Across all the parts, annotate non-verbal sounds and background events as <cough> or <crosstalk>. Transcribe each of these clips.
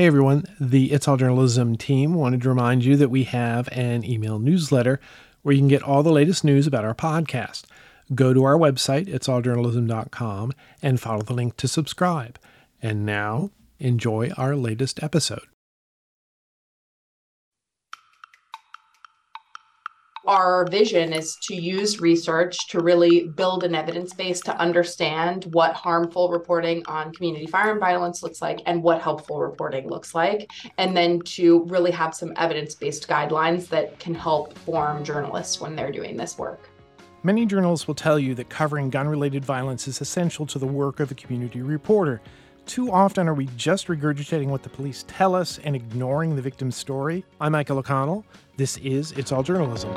Hey everyone, the It's All Journalism team wanted to remind you that we have an email newsletter where you can get all the latest news about our podcast. Go to our website, itsalljournalism.com, and follow the link to subscribe. And now, enjoy our latest episode. Our vision is to use research to really build an evidence base to understand what harmful reporting on community firearm violence looks like and what helpful reporting looks like and then to really have some evidence-based guidelines that can help form journalists when they're doing this work Many journalists will tell you that covering gun related violence is essential to the work of a community reporter. Too often are we just regurgitating what the police tell us and ignoring the victim's story? I'm Michael O'Connell. This is It's All Journalism.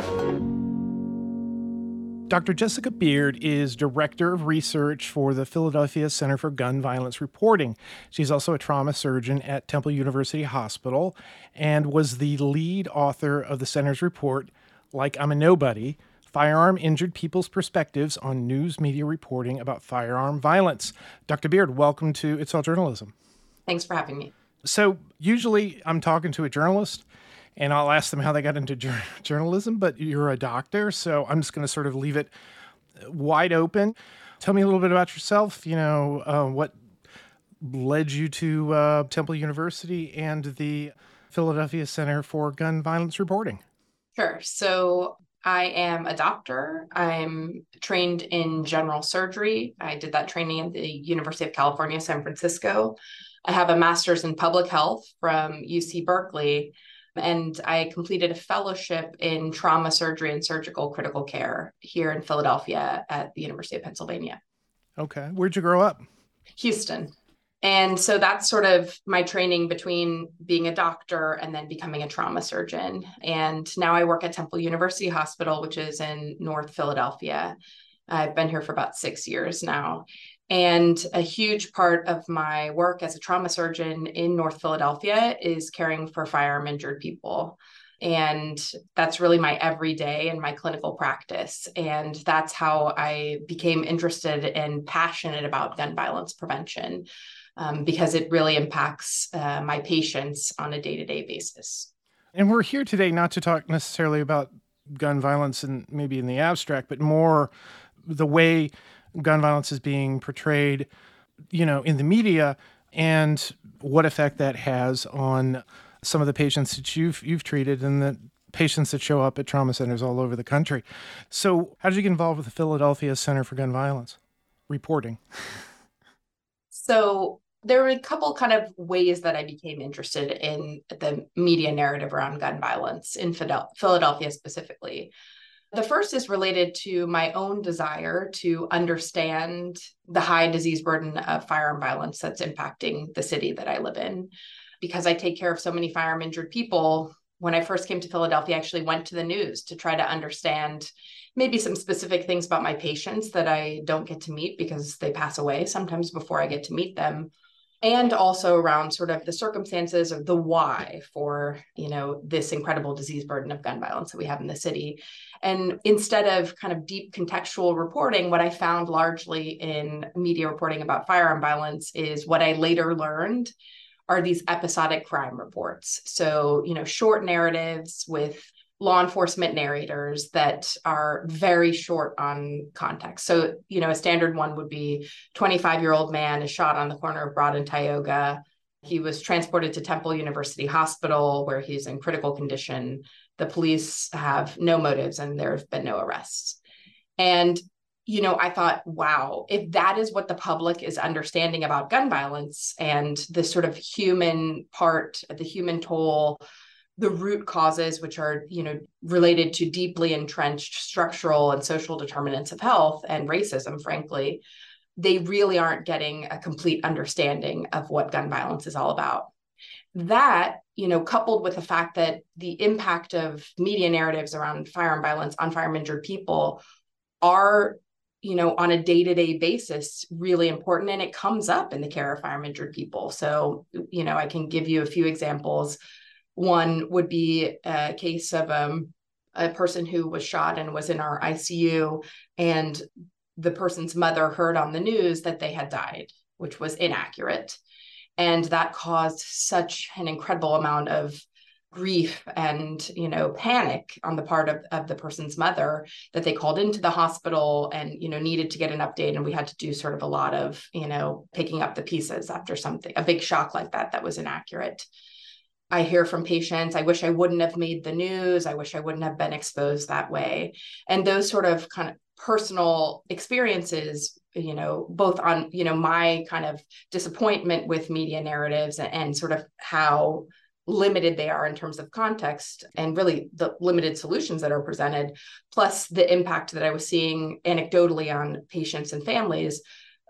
Dr. Jessica Beard is Director of Research for the Philadelphia Center for Gun Violence Reporting. She's also a trauma surgeon at Temple University Hospital and was the lead author of the center's report, Like I'm a Nobody Firearm Injured People's Perspectives on News Media Reporting About Firearm Violence. Dr. Beard, welcome to It's All Journalism. Thanks for having me. So, usually I'm talking to a journalist and I'll ask them how they got into jur- <laughs> journalism, but you're a doctor, so I'm just going to sort of leave it wide open. Tell me a little bit about yourself, you know, uh, what led you to uh, Temple University and the Philadelphia Center for Gun Violence Reporting. Sure. So I am a doctor. I'm trained in general surgery. I did that training at the University of California, San Francisco. I have a master's in public health from UC Berkeley, and I completed a fellowship in trauma surgery and surgical critical care here in Philadelphia at the University of Pennsylvania. Okay. Where'd you grow up? Houston. And so that's sort of my training between being a doctor and then becoming a trauma surgeon. And now I work at Temple University Hospital, which is in North Philadelphia. I've been here for about six years now. And a huge part of my work as a trauma surgeon in North Philadelphia is caring for firearm injured people. And that's really my everyday and my clinical practice. And that's how I became interested and passionate about gun violence prevention um, because it really impacts uh, my patients on a day to day basis. And we're here today not to talk necessarily about gun violence and maybe in the abstract, but more the way gun violence is being portrayed, you know, in the media and what effect that has on some of the patients that you've you've treated and the patients that show up at trauma centers all over the country. So, how did you get involved with the Philadelphia Center for Gun Violence reporting? <laughs> So, there were a couple kind of ways that I became interested in the media narrative around gun violence in Philadelphia specifically. The first is related to my own desire to understand the high disease burden of firearm violence that's impacting the city that I live in. Because I take care of so many firearm injured people, when I first came to Philadelphia, I actually went to the news to try to understand maybe some specific things about my patients that I don't get to meet because they pass away sometimes before I get to meet them and also around sort of the circumstances of the why for you know this incredible disease burden of gun violence that we have in the city. And instead of kind of deep contextual reporting what i found largely in media reporting about firearm violence is what i later learned are these episodic crime reports. So you know short narratives with law enforcement narrators that are very short on context. So, you know, a standard one would be 25 year old man is shot on the corner of Broad and Tioga. He was transported to Temple University Hospital where he's in critical condition. The police have no motives and there have been no arrests. And, you know, I thought, wow, if that is what the public is understanding about gun violence and this sort of human part, the human toll the root causes which are you know related to deeply entrenched structural and social determinants of health and racism frankly they really aren't getting a complete understanding of what gun violence is all about. That you know coupled with the fact that the impact of media narratives around firearm violence on firearm injured people are you know on a day-to-day basis really important and it comes up in the care of firearm injured people. So you know i can give you a few examples one would be a case of um, a person who was shot and was in our ICU, and the person's mother heard on the news that they had died, which was inaccurate. And that caused such an incredible amount of grief and you know panic on the part of, of the person's mother that they called into the hospital and you know needed to get an update and we had to do sort of a lot of you know picking up the pieces after something a big shock like that that was inaccurate i hear from patients i wish i wouldn't have made the news. I wish i wouldn't have been exposed that way. And those sort of kind of personal experiences you know both on you know my kind of disappointment with media narratives and, and sort of how limited they are in terms of context and really the limited solutions that are presented, plus the impact that I was seeing anecdotally on patients and families,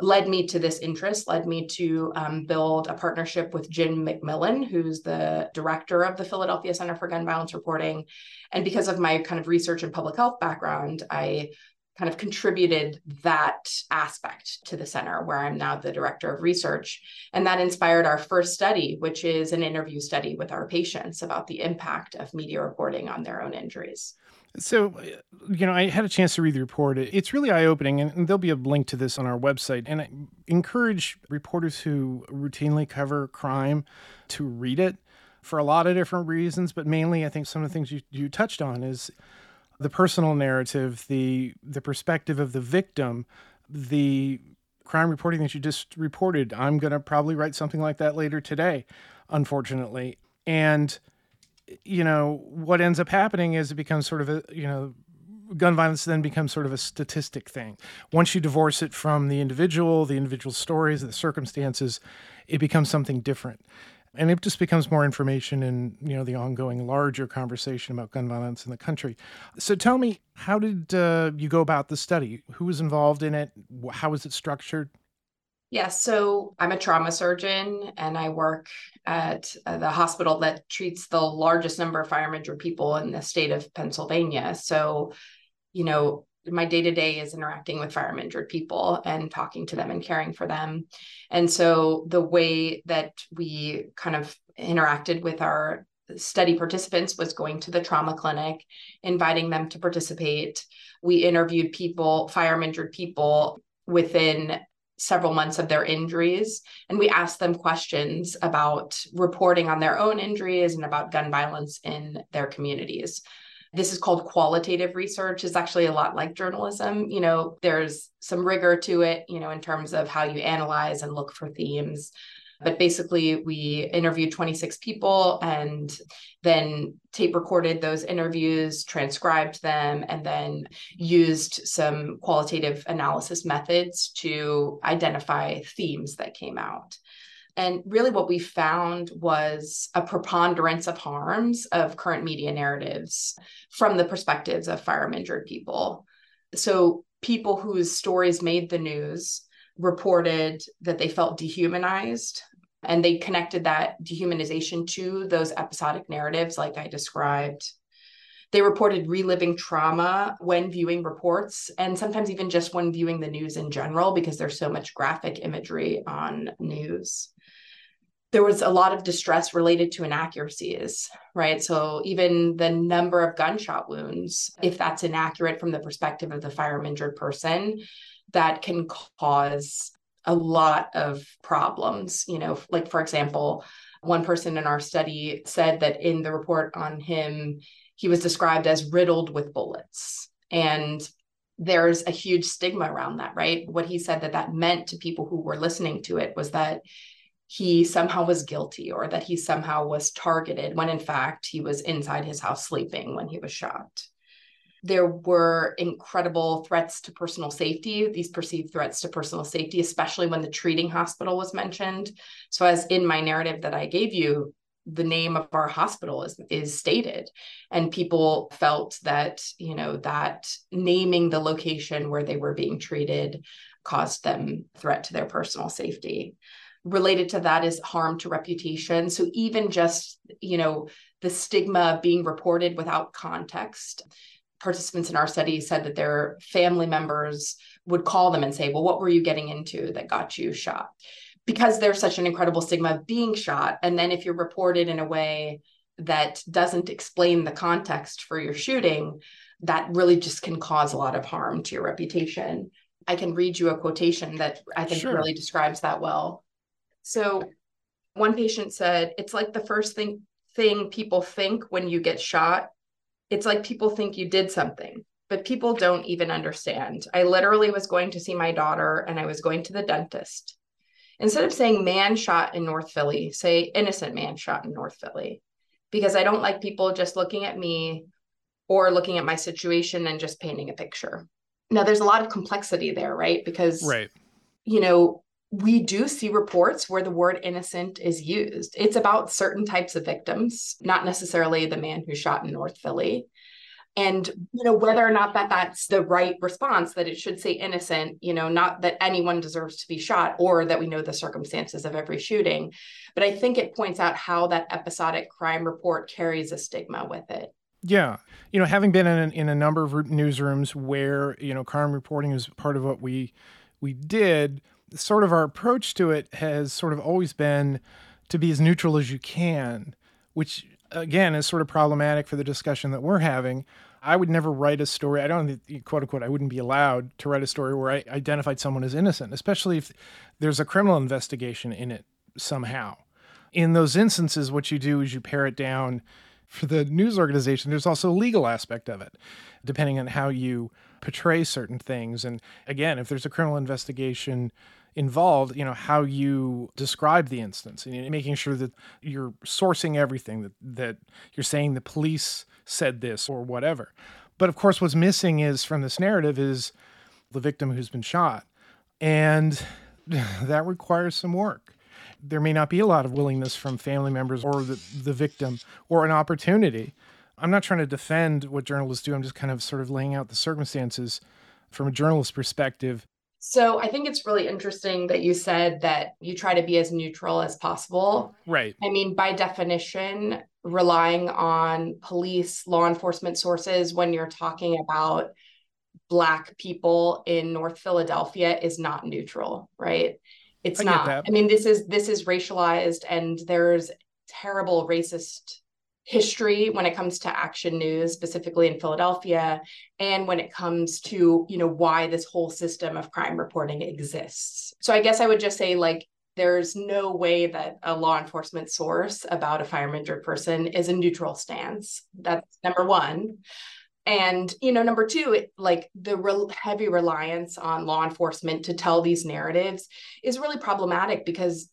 led me to this interest, led me to um, build a partnership with Jim MacMillan, who's the director of the Philadelphia Center for Gun Violence Reporting. And because of my kind of research and public health background, I kind of contributed that aspect to the center where I'm now the director of research. And that inspired our first study, which is an interview study with our patients about the impact of media reporting on their own injuries. So, uh, you know, I had a chance to read the report. It's really eye opening, and there'll be a link to this on our website. And I encourage reporters who routinely cover crime to read it for a lot of different reasons, but mainly I think some of the things you, you touched on is the personal narrative, the the perspective of the victim, the crime reporting that you just reported. I'm going to probably write something like that later today, unfortunately. And you know, what ends up happening is it becomes sort of a, you know, gun violence then becomes sort of a statistic thing. Once you divorce it from the individual, the individual stories, the circumstances, it becomes something different. And it just becomes more information in you know the ongoing larger conversation about gun violence in the country. So tell me how did uh, you go about the study? Who was involved in it? How was it structured yeah so i'm a trauma surgeon and i work at uh, the hospital that treats the largest number of fire injured people in the state of pennsylvania so you know my day to day is interacting with fire injured people and talking to them and caring for them. And so the way that we kind of interacted with our study participants was going to the trauma clinic, inviting them to participate. We interviewed people, fire injured people within several months of their injuries and we asked them questions about reporting on their own injuries and about gun violence in their communities. This is called qualitative research. Is actually a lot like journalism. You know there's some rigor to it you know in terms of how you analyze and look for themes but basically we interviewed 26 people and then tape recorded those interviews transcribed them and then used some qualitative analysis methods to identify themes that came out and really, what we found was a preponderance of harms of current media narratives from the perspectives of firearm injured people. So, people whose stories made the news reported that they felt dehumanized and they connected that dehumanization to those episodic narratives, like I described. They reported reliving trauma when viewing reports, and sometimes even just when viewing the news in general, because there's so much graphic imagery on news there was a lot of distress related to inaccuracies, right? So even the number of gunshot wounds, if that's inaccurate from the perspective of the firearm injured person, that can cause a lot of problems. You know, like for example, one person in our study said that in the report on him, he was described as riddled with bullets. And there's a huge stigma around that, right? What he said that that meant to people who were listening to it was that he somehow was guilty or that he somehow was targeted when in fact he was inside his house sleeping when he was shot. There were incredible threats to personal safety, these perceived threats to personal safety, especially when the treating hospital was mentioned. So, as in my narrative that I gave you, the name of our hospital is is stated. And people felt that you know that naming the location where they were being treated caused them threat to their personal safety. Related to that is harm to reputation. So even just you know the stigma of being reported without context participants in our study said that their family members would call them and say well what were you getting into that got you shot because there's such an incredible stigma of being shot and then if you're reported in a way that doesn't explain the context for your shooting that really just can cause a lot of harm to your reputation i can read you a quotation that i think sure. really describes that well so One patient said, It's like the first thing, thing people think when you get shot. It's like people think you did something, but people don't even understand. I literally was going to see my daughter and I was going to the dentist. Instead of saying man shot in North Philly, say innocent man shot in North Philly, because I don't like people just looking at me or looking at my situation and just painting a picture. Now, there's a lot of complexity there, right? Because, right. you know, we do see reports where the word innocent is used. It's about certain types of victims, not necessarily the man who shot in North Philly. And you know whether or not that that's the right response that it should say innocent, you know, not that anyone deserves to be shot or that we know the circumstances of every shooting, but I think it points out how that episodic crime report carries a stigma with it. Yeah. You know, having been in, in a number of newsrooms where, you know, crime reporting is part of what we we did, sort of our approach to it has sort of always been to be as neutral as you can, which again is sort of problematic for the discussion that we're having. I would never write a story. I don't quote unquote. I wouldn't be allowed to write a story where I identified someone as innocent, especially if there's a criminal investigation in it somehow. In those instances, what you do is you pare it down for the news organization, there's also a legal aspect of it, depending on how you portray certain things. And again, if there's a criminal investigation involved, you know, how you describe the instance and making sure that you're sourcing everything that, that you're saying the police said this or whatever. But of course, what's missing is from this narrative is the victim who's been shot. And <laughs> that requires some work there may not be a lot of willingness from family members or the, the victim or an opportunity. I'm not trying to defend what journalists do. I'm just kind of sort of laying out the circumstances from a journalist perspective. So I think it's really interesting that you said that you try to be as neutral as possible. Right. I mean, by definition, relying on police, law enforcement sources when you're talking about Black people in North Philadelphia is not neutral, right? It's I not. I mean, this is this is racialized, and there's terrible racist history when it comes to action news specifically in Philadelphia and when it comes to you know why this whole system of crime reporting exists. So i guess i would just say like there's no way that a law enforcement source about a fire injured person is a neutral stance. That's number 1 and you know number two it, like the re- heavy reliance on law enforcement to tell these narratives is really problematic because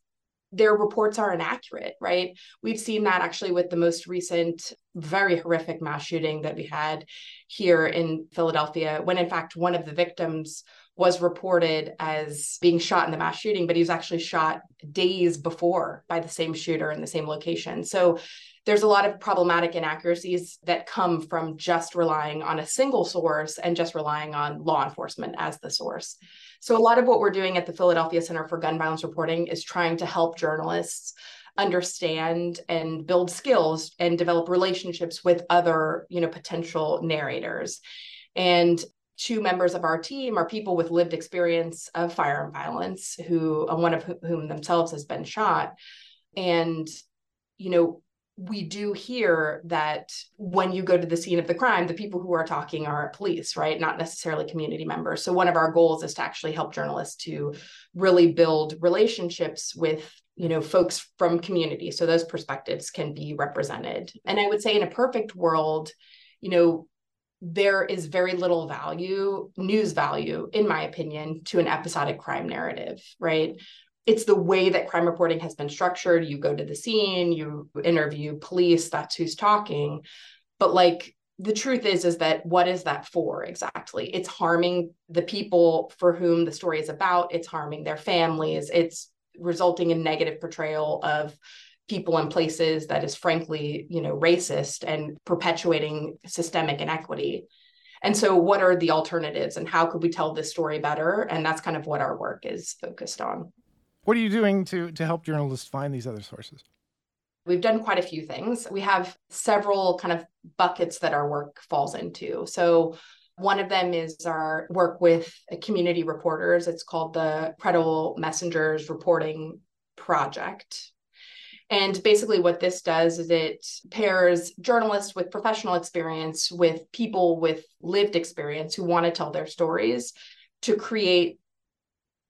their reports are inaccurate right? We've seen that actually with the most recent very horrific mass shooting that we had here in philadelphia when in fact one of the victims was reported as being shot in the mass shooting but he was actually shot days before by the same shooter in the same location. So there's a lot of problematic inaccuracies that come from just relying on a single source and just relying on law enforcement as the source. So, a lot of what we're doing at the Philadelphia Center for Gun Violence Reporting is trying to help journalists understand and build skills and develop relationships with other, you know, potential narrators. And two members of our team are people with lived experience of firearm violence who uh, one of whom themselves has been shot and you know we do hear that when you go to the scene of the crime, the people who are talking are police, right? Not necessarily community members. So one of our goals is to actually help journalists to really build relationships with you know folks from community so those perspectives can be represented and i would say in a perfect world you know there is very little value news value in my opinion to an episodic crime narrative right it's the way that crime reporting has been structured. You go to the scene, you interview police, that's who's talking. But like the truth is is that what is that for exactly? It's harming the people for whom the story is about. It's harming their families. It's resulting in negative portrayal of people and places that is frankly you know racist and perpetuating systemic inequity. And so what are the alternatives and how could we tell this story better? And that's kind of what our work is focused on what are you doing to to help journalists find these other sources? We've done quite a few things. We have several kind of buckets that our work falls into. So one of them is our work with community reporters. It's called the Credible Messengers Reporting Project. And basically, what this does is it pairs journalists with professional experience with people with lived experience who want to tell their stories to create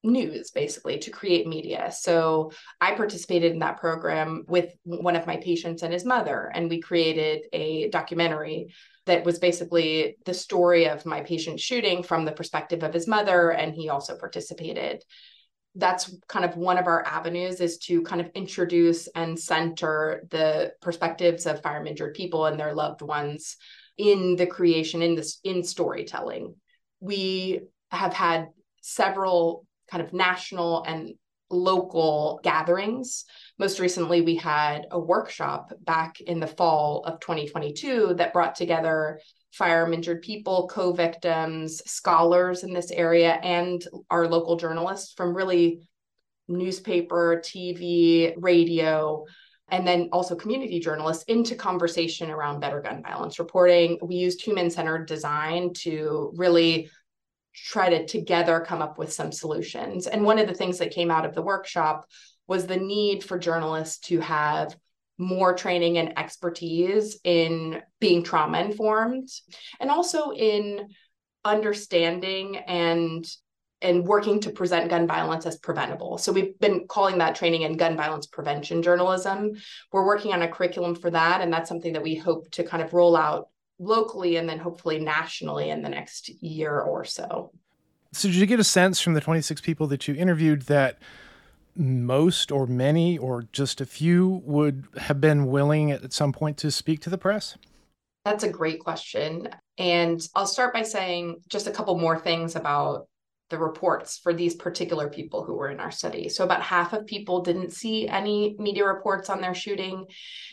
news basically to create media. So I participated in that program with one of my patients and his mother, and we created a documentary that was basically the story of my patient shooting from the perspective of his mother, and he also participated. That's kind of one of our avenues is to kind of introduce and center the perspectives of firearm injured people and their loved ones in the creation in this in storytelling. We have had several kind of national and local gatherings. Most recently, we had a workshop back in the fall of 2022 that brought together firearm injured people, co victims, scholars in this area, and our local journalists from really newspaper, TV, radio, and then also community journalists into conversation around better gun violence reporting. We used human centered design to really try to together come up with some solutions. And one of the things that came out of the workshop was the need for journalists to have more training and expertise in being trauma informed and also in understanding and and working to present gun violence as preventable. So we've been calling that training in gun violence prevention journalism. We're working on a curriculum for that and that's something that we hope to kind of roll out locally and then hopefully nationally in the next year or so. So, did you get a sense from the 26 people that you interviewed that most or many or just a few would have been willing at some point to speak to the press? That's a great question. And I'll start by saying just a couple more things about the reports for these particular people who were in our study. So, about half of people didn't see any media reports on their shooting.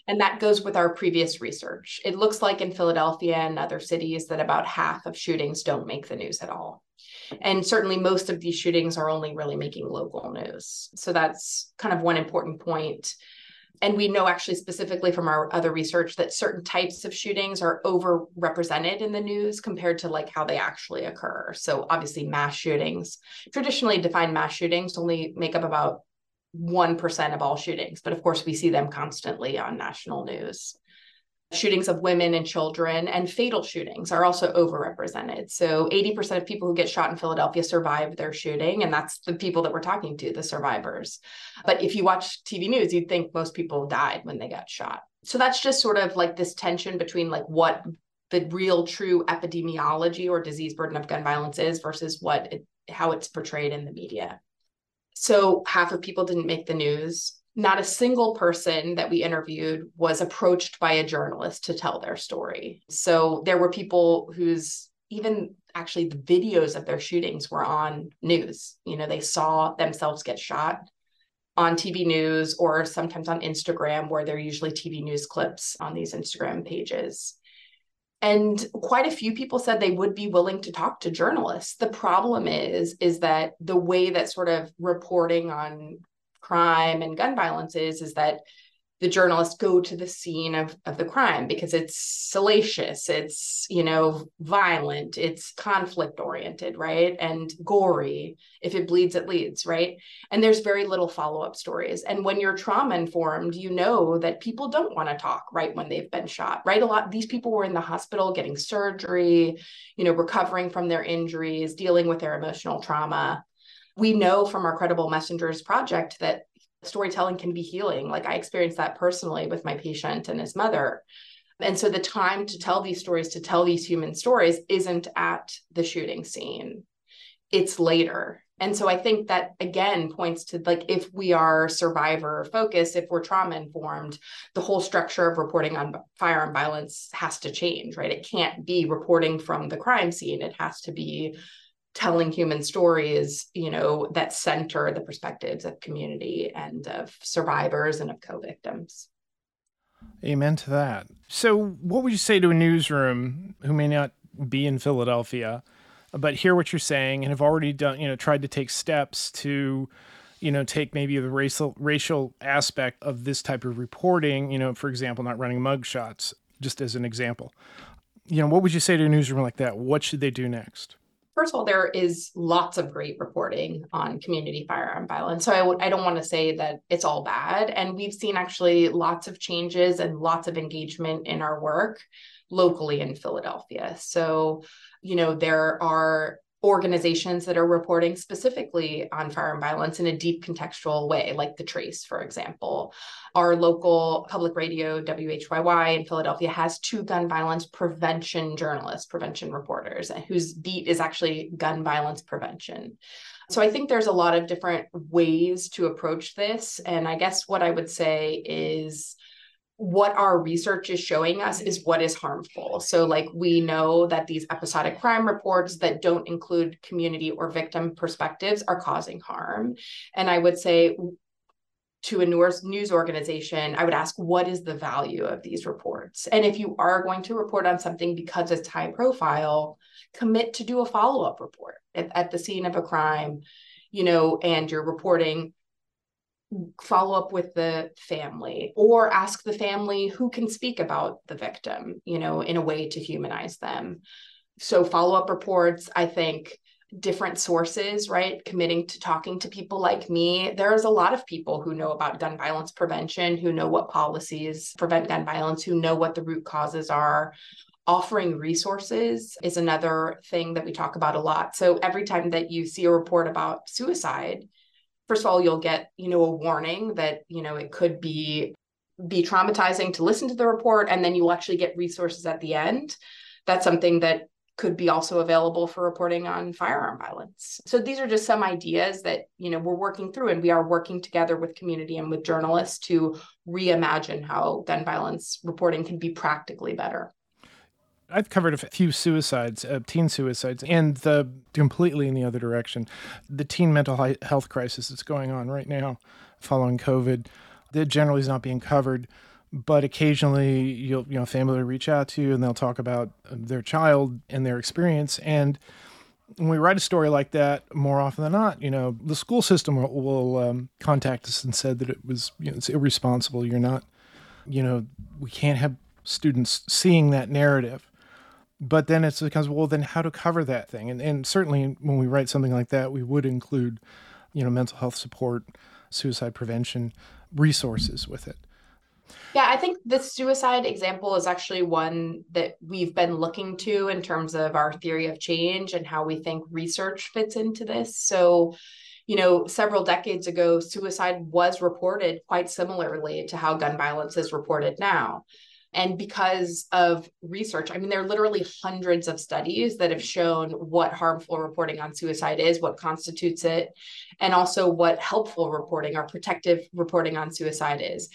And that goes with our previous research. It looks like in Philadelphia and other cities that about half of shootings don't make the news at all. And certainly, most of these shootings are only really making local news. So, that's kind of one important point and we know actually specifically from our other research that certain types of shootings are overrepresented in the news compared to like how they actually occur. So obviously mass shootings traditionally defined mass shootings only make up about 1% of all shootings but of course we see them constantly on national news shootings of women and children and fatal shootings are also overrepresented. So 80% of people who get shot in Philadelphia survive their shooting, and that's the people that we're talking to, the survivors. But if you watch TV news, you'd think most people died when they got shot. So that's just sort of like this tension between like what the real true epidemiology or disease burden of gun violence is versus what it, how it's portrayed in the media. So half of people didn't make the news not a single person that we interviewed was approached by a journalist to tell their story. So there were people whose even actually the videos of their shootings were on news. You know, they saw themselves get shot on TV news or sometimes on Instagram, where they're usually TV news clips on these Instagram pages. And quite a few people said they would be willing to talk to journalists. The problem is, is that the way that sort of reporting on crime and gun violence is is that the journalists go to the scene of, of the crime because it's salacious it's you know violent it's conflict oriented right? And gory if it bleeds it leads right? And there's very little follow-up stories. And when you're trauma informed you know that people don't want to talk right when they've been shot right? A lot these people were in the hospital getting surgery you know recovering from their injuries dealing with their emotional trauma we know from our credible messengers project that storytelling can be healing. Like i experienced that personally with my patient and his mother. And so the time to tell these stories to tell these human stories isn't at the shooting scene. It's later. And so i think that again points to like if we are survivor focused if we're trauma informed the whole structure of reporting on firearm violence has to change right? It can't be reporting from the crime scene. It has to be telling human stories, you know, that center the perspectives of community and of survivors and of co-victims. Amen to that. So, what would you say to a newsroom who may not be in Philadelphia, but hear what you're saying and have already done, you know, tried to take steps to, you know, take maybe the racial racial aspect of this type of reporting, you know, for example, not running mugshots, just as an example. You know, what would you say to a newsroom like that? What should they do next? First of all, there is lots of great reporting on community firearm violence. So I w- I don't want to say that it's all bad. And we've seen actually lots of changes and lots of engagement in our work locally in Philadelphia. So, you know, there are organizations that are reporting specifically on firearm violence in a deep contextual way, like the Trace, for example. Our local public radio, WHYY in Philadelphia, has two gun violence prevention journalists, prevention reporters, whose beat is actually gun violence prevention. So I think there's a lot of different ways to approach this. And I guess what I would say is, what our research is showing us is what is harmful. So, like, we know that these episodic crime reports that don't include community or victim perspectives are causing harm. And I would say to a news organization, I would ask, what is the value of these reports? And if you are going to report on something because it's high profile, commit to do a follow up report at, at the scene of a crime, you know, and you're reporting follow up with the family or ask the family who can speak about the victim, you know, in a way to humanize them. So, follow up reports, I think different sources, right? Committing to talking to people like me. There's a lot of people who know about gun violence prevention, who know what policies prevent gun violence, who know what the root causes are. Offering resources is another thing that we talk about a lot. So every time that you see a report about suicide, first of all you'll get you know a warning that you know it could be be traumatizing to listen to the report and then you'll actually get resources at the end. That's something that could be also available for reporting on firearm violence. So these are just some ideas that you know we're working through and we are working together with community and with journalists to reimagine how gun violence reporting can be practically better I've covered a few suicides, uh, teen suicides, and the completely in the other direction, the teen mental health crisis that's going on right now following COVID. That generally is not being covered, but occasionally you'll you know family will reach out to you and they'll talk about um, their child and their experience. And when we write a story like that, more often than not, you know, the school system will, will um, contact us and said that it was you know, it's irresponsible. You're not, you know, we can't have students seeing that narrative but then it's because well then how to cover that thing? And, and certainly when we write something like that we would include you know mental health support suicide prevention resources with it. Yeah i think the suicide example is actually one that we've been looking to in terms of our theory of change and how we think research fits into this. So you know several decades ago suicide was reported quite similarly to how gun violence is reported now and because of research, I mean, there are literally hundreds of studies that have shown what harmful reporting on suicide is, what constitutes it, and also what helpful reporting or protective reporting on suicide is.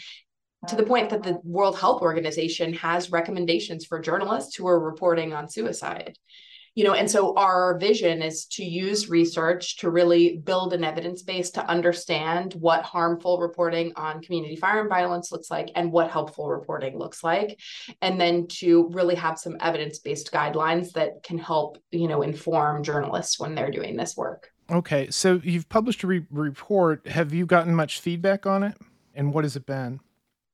To the point that the World Health Organization has recommendations for journalists who are reporting on suicide you know and so our vision is to use research to really build an evidence base to understand what harmful reporting on community firearm violence looks like and what helpful reporting looks like and then to really have some evidence-based guidelines that can help you know inform journalists when they're doing this work. Okay so you've published a re- report. Have you gotten much feedback on it? And what has it been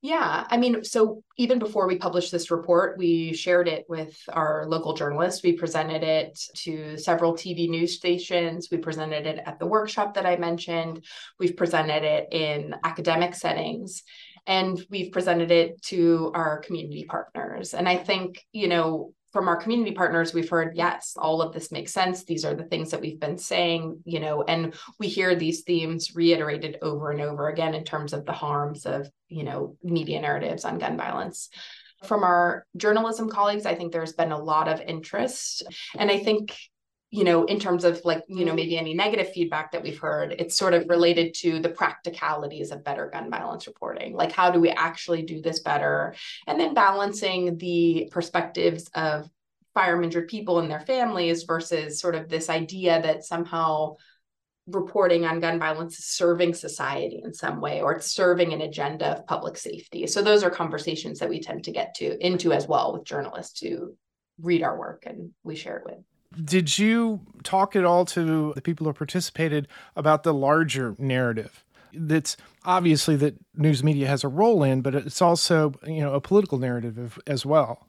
yeah, I mean, so even before we published this report, we shared it with our local journalists. We presented it to several TV news stations. We presented it at the workshop that I mentioned. We've presented it in academic settings and we've presented it to our community partners. And I think, you know, from our community partners we've heard yes all of this makes sense. These are the things that we've been saying you know and we hear these themes reiterated over and over again in terms of the harms of you know media narratives on gun violence. From our journalism colleagues i think there's been a lot of interest and i think you know, in terms of like, you know, mm-hmm. maybe any negative feedback that we've heard, it's sort of related to the practicalities of better gun violence reporting. Like, how do we actually do this better? And then balancing the perspectives of firearm injured people and their families versus sort of this idea that somehow reporting on gun violence is serving society in some way or it's serving an agenda of public safety. So those are conversations that we tend to get to into as well with journalists who read our work and we share it with. Did you talk at all to the people who participated about the larger narrative? That's obviously that news media has a role in, but it's also, you know, a political narrative as well.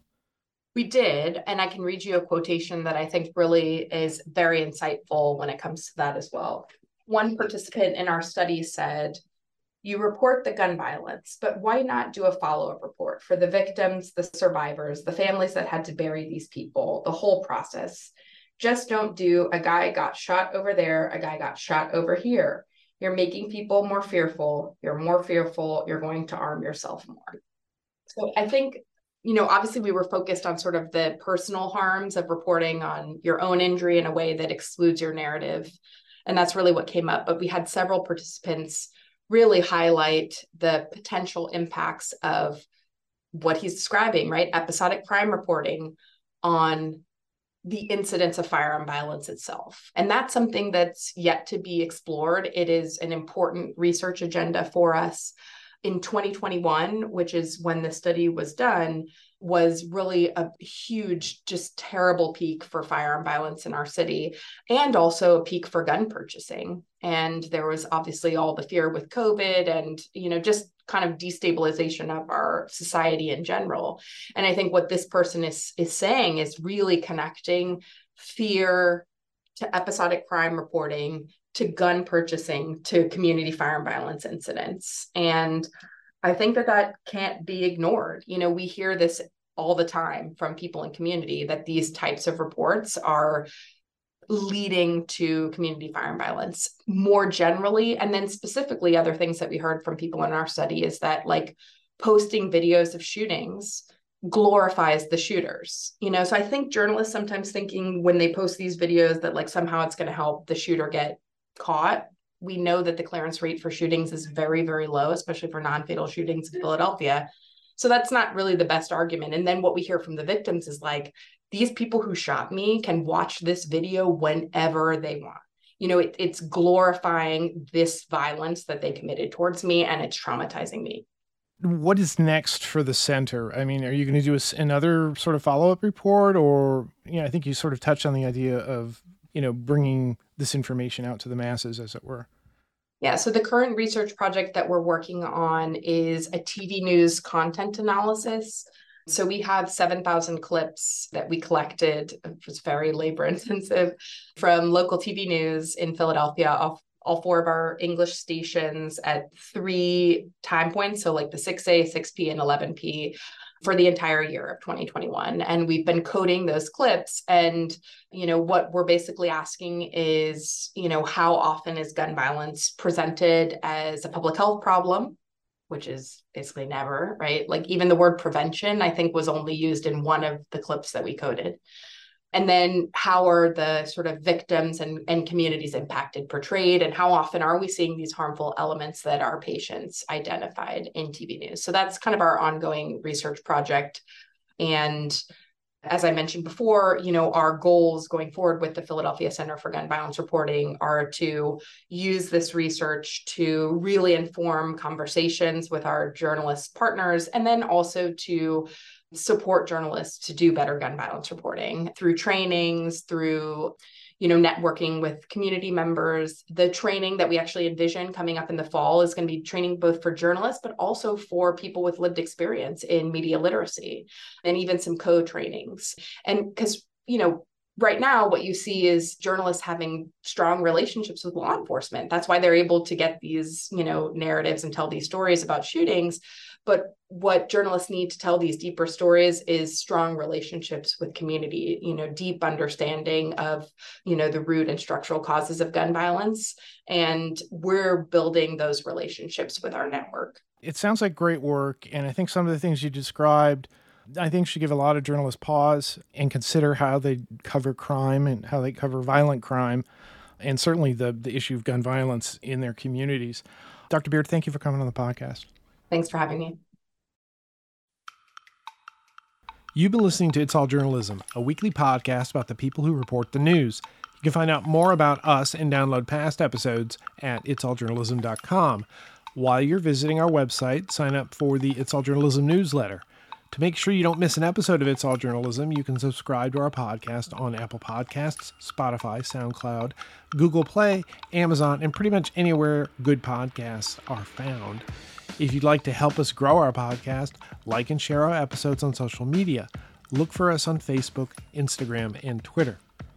We did, and I can read you a quotation that I think really is very insightful when it comes to that as well. One participant in our study said, you report the gun violence, but why not do a follow up report for the victims, the survivors, the families that had to bury these people, the whole process? Just don't do a guy got shot over there, a guy got shot over here. You're making people more fearful. You're more fearful. You're going to arm yourself more. So I think, you know, obviously we were focused on sort of the personal harms of reporting on your own injury in a way that excludes your narrative. And that's really what came up. But we had several participants really highlight the potential impacts of what he's describing, right? Episodic crime reporting on the incidence of firearm violence itself. And that's something that's yet to be explored. It is an important research agenda for us. In 2021, which is when the study was done, was really a huge, just terrible peak for firearm violence in our city, and also a peak for gun purchasing. And there was obviously all the fear with COVID and, you know, just kind of destabilization of our society in general. And I think what this person is is saying is really connecting fear to episodic crime reporting to gun purchasing to community firearm violence incidents. And I think that that can't be ignored. You know, we hear this all the time from people in community that these types of reports are leading to community firearm violence more generally. And then specifically other things that we heard from people in our study is that like posting videos of shootings glorifies the shooters you know? So i think journalists sometimes thinking when they post these videos that like somehow it's going to help the shooter get caught. We know that the clearance rate for shootings is very very low especially for non-fatal shootings in philadelphia. So that's not really the best argument. And then what we hear from the victims is like these people who shot me can watch this video whenever they want. You know, it, it's glorifying this violence that they committed towards me and it's traumatizing me. What is next for the center? I mean, are you going to do a, another sort of follow up report or, you know, I think you sort of touched on the idea of, you know, bringing this information out to the masses, as it were. Yeah, so the current research project that we're working on is a TV news content analysis so we have 7,000 clips that we collected, which was very labor <laughs> intensive, from local TV news in Philadelphia off all four of our English stations at three time points. So like the 6A, 6P, and 11P for the entire year of 2021 and we've been coding those clips. And you know what we're basically asking is you know how often is gun violence presented as a public health problem which is basically never, right? Like even the word prevention, I think was only used in one of the clips that we coded. And then how are the sort of victims and, and communities impacted portrayed? And how often are we seeing these harmful elements that our patients identified in TV news? So that's kind of our ongoing research project. And as I mentioned before, you know, our goals going forward with the Philadelphia Center for Gun Violence Reporting are to use this research to really inform conversations with our journalist partners and then also to support journalists to do better gun violence reporting through trainings, through you know, networking with community members. The training that we actually envision coming up in the fall is going to be training both for journalists, but also for people with lived experience in media literacy and even some co trainings. And because, you know, right now what you see is journalists having strong relationships with law enforcement that's why they're able to get these you know narratives and tell these stories about shootings but what journalists need to tell these deeper stories is strong relationships with community you know deep understanding of you know the root and structural causes of gun violence and we're building those relationships with our network it sounds like great work and i think some of the things you described I think should give a lot of journalists pause and consider how they cover crime and how they cover violent crime, and certainly the the issue of gun violence in their communities. Dr. Beard, thank you for coming on the podcast. Thanks for having me. You've been listening to It's All Journalism, a weekly podcast about the people who report the news. You can find out more about us and download past episodes at itsalljournalism.com. While you're visiting our website, sign up for the It's All Journalism newsletter. To make sure you don't miss an episode of It's All Journalism, you can subscribe to our podcast on Apple Podcasts, Spotify, SoundCloud, Google Play, Amazon, and pretty much anywhere good podcasts are found. If you'd like to help us grow our podcast, like and share our episodes on social media. Look for us on Facebook, Instagram, and Twitter.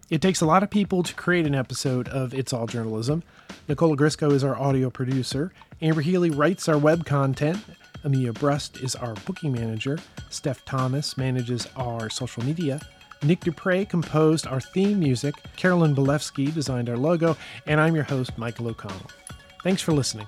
It takes a lot of people to create an episode of It's All Journalism. Nicola Grisco is our audio producer. Amber Healy writes our web content. Amelia Brust is our booking manager. Steph Thomas manages our social media. Nick Dupre composed our theme music, Carolyn Belevsky designed our logo, and I'm your host, Michael O'Connell. Thanks for listening.